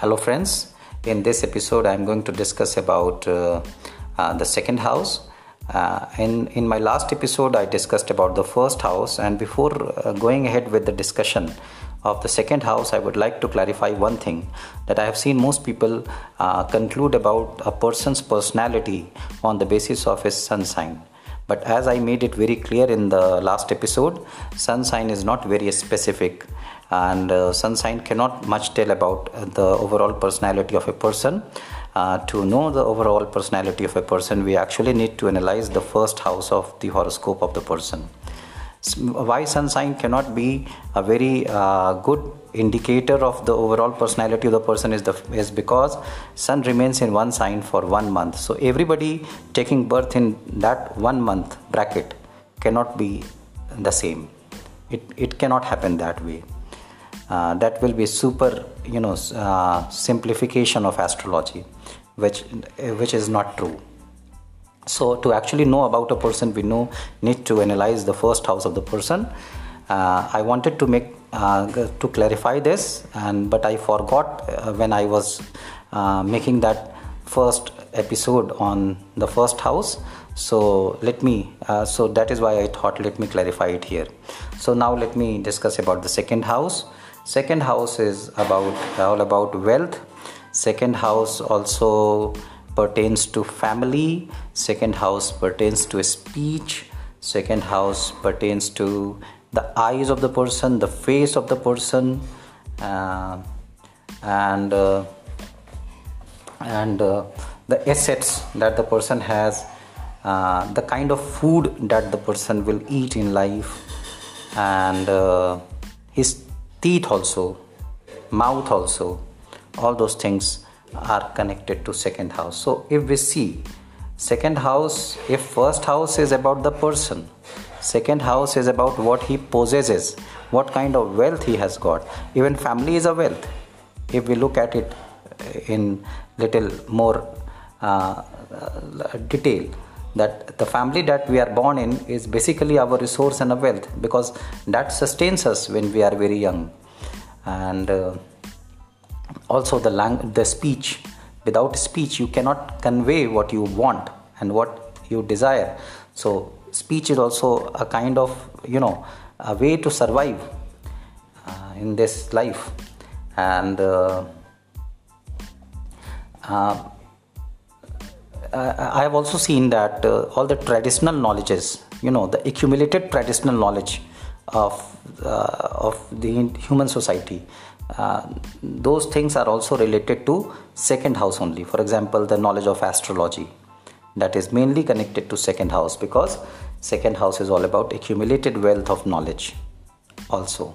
Hello, friends. In this episode, I'm going to discuss about uh, uh, the second house. Uh, in in my last episode, I discussed about the first house, and before uh, going ahead with the discussion of the second house, I would like to clarify one thing that I have seen most people uh, conclude about a person's personality on the basis of his sun sign. But as I made it very clear in the last episode, sun sign is not very specific. And uh, sun sign cannot much tell about the overall personality of a person. Uh, to know the overall personality of a person we actually need to analyze the first house of the horoscope of the person why sun sign cannot be a very uh, good indicator of the overall personality of the person is the is because sun remains in one sign for one month. So everybody taking birth in that one month bracket cannot be the same. It, it cannot happen that way. Uh, that will be super you know uh, simplification of astrology which which is not true so to actually know about a person we know need to analyze the first house of the person. Uh, i wanted to make uh, to clarify this and but i forgot uh, when i was uh, making that first episode on the first house. So let me so that is why i thought let me clarify it here. So now let me discuss about the second house. Second house is about all about wealth. Second house also pertains to family second house pertains to speech second house pertains to the eyes of the person the face of the person uh, and uh, and uh, the assets that the person has uh, the kind of food that the person will eat in life and uh, his teeth also mouth also all those things are connected to second house. So if we see second house if first house is about the person second house is about what he possesses what kind of wealth he has got. Even family is a wealth. If we look at it in little more uh, detail that the family that we are born in is basically our resource and a wealth because that sustains us when we are very young. And uh, also the lang- the speech without speech you cannot convey what you want and what you desire. So speech is also a kind of you know a way to survive uh, in this life. And uh, uh I have also seen that uh, all the traditional knowledges, you know, the accumulated traditional knowledge of uh, of the human society, uh, those things are also related to second house only. For example, the knowledge of astrology, that is mainly connected to second house because second house is all about accumulated wealth of knowledge. Also,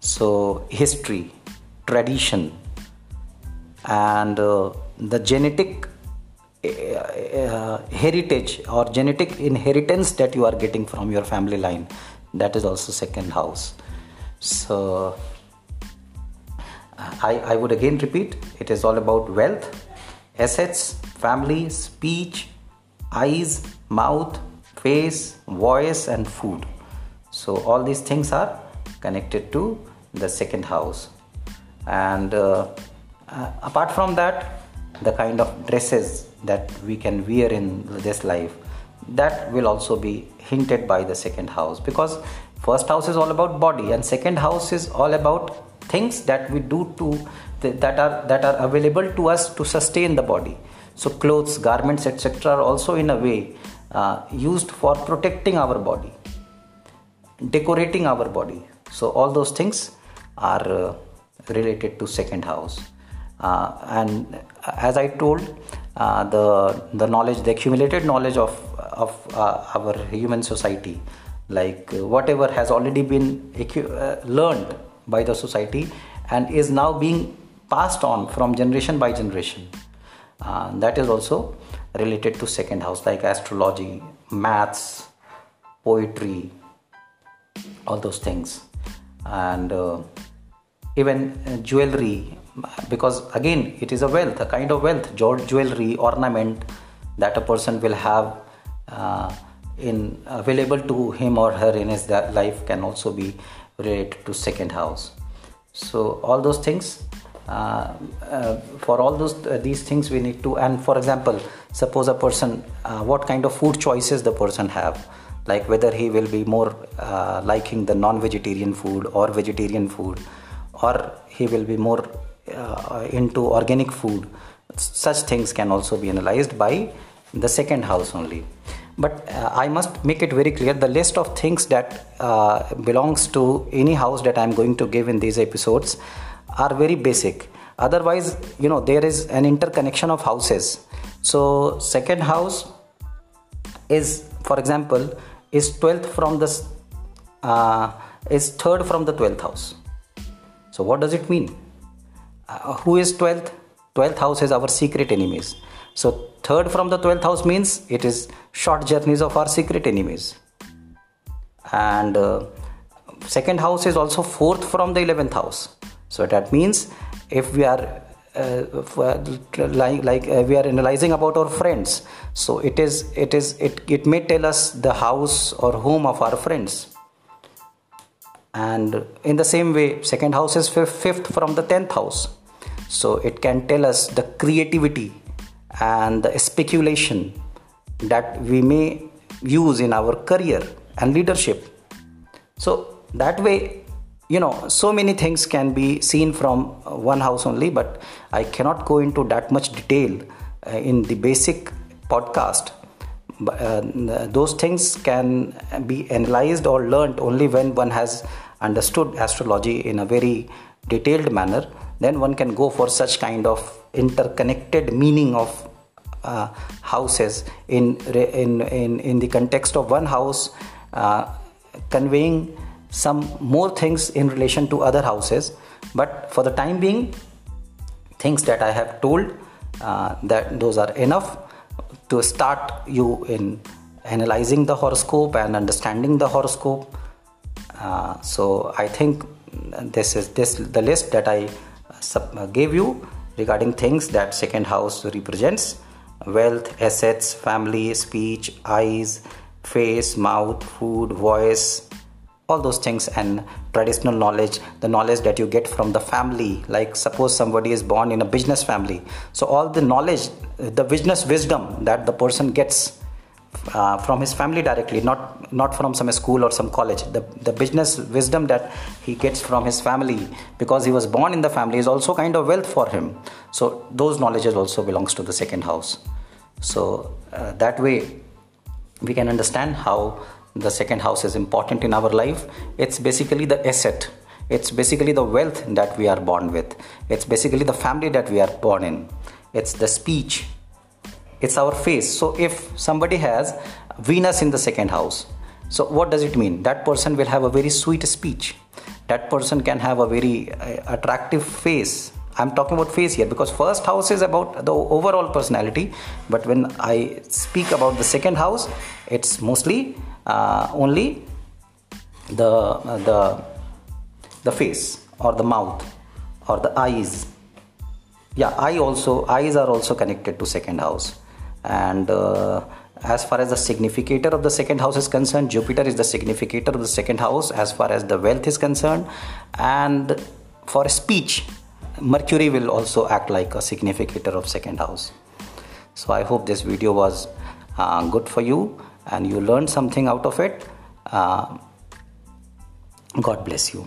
so history, tradition, and uh, the genetic uh, heritage or genetic inheritance that you are getting from your family line that is also second house so I, I would again repeat it is all about wealth assets family speech eyes mouth face voice and food. So all these things are connected to the second house. And uh, uh, apart from that the kind of dresses that we can wear in this life that will also be hinted by the second house. Because first house is all about body and second house is all about things that we do to that are that are available to us to sustain the body. So clothes garments etc are also in a way uh, used for protecting our body decorating our body. So all those things are uh, related to second house. Uh, and as I told, uh, the the knowledge, the accumulated knowledge of of uh, our human society, like whatever has already been learned by the society and is now being passed on from generation by generation. Uh, that is also related to second house like astrology maths poetry all those things and uh, even uh, jewelry because again it is a wealth a kind of wealth jewelry ornament that a person will have uh, in available to him or her in his life can also be related to second house. So all those things uh, uh, for all those uh, these things we need to and for example suppose a person uh, what kind of food choices the person have? Like whether he will be more uh, liking the non-vegetarian food or vegetarian food or he will be more uh, into organic food. Such things can also be analyzed by the second house only but uh, i must make it very clear the list of things that uh, belongs to any house that i'm going to give in these episodes are very basic. Otherwise you know there is an interconnection of houses. So second house is for example is 12th from the uh, is third from the 12th house. So what does it mean? Uh, who is 12th 12th house is our secret enemies so third from the 12th house means it is short journeys of our secret enemies. And uh, second house is also fourth from the 11th house. So that means if we are uh, like like uh, we are analyzing about our friends so it is it is it it may tell us the house or home of our friends. And in the same way second house is fifth, fifth from the 10th house. So it can tell us the creativity and the speculation that we may use in our career and leadership. So that way you know so many things can be seen from one house only but i cannot go into that much detail uh, in the basic podcast. Uh, those things can be analyzed or learned only when one has understood astrology in a very detailed manner then one can go for such kind of interconnected meaning of uh, houses in, in in in the context of one house uh, conveying some more things in relation to other houses. But for the time being things that i have told uh, that those are enough to start you in analyzing the horoscope and understanding the horoscope. Uh, so i think this is this the list that i Uh, gave you regarding things that second house represents. Wealth assets family speech eyes face mouth food voice all those things and traditional knowledge the knowledge that you get from the family. Like suppose somebody is born in a business family. So all the knowledge the business wisdom that the person gets uh, from his family directly not not from some school or some college. The, the business wisdom that he gets from his family because he was born in the family is also kind of wealth for him. So those knowledges also belongs to the second house. So uh, that way we can understand how the second house is important in our life. It's basically the asset. It's basically the wealth that we are born with. It's basically the family that we are born in. It's the speech it's our face. So if somebody has venus in the second house so what does it mean? That person will have a very sweet speech. That person can have a very uh, attractive face. I'm talking about face here because first house is about the overall personality. But when i speak about the second house it's mostly uh, only the uh, the the face or the mouth or the eyes. Yeah eye also eyes are also connected to second house and uh, as far as the significator of the second house is concerned jupiter is the significator of the second house as far as the wealth is concerned. And for speech mercury will also act like a significator of second house. So i hope this video was uh, good for you and you learned something out of it. Uh, god bless you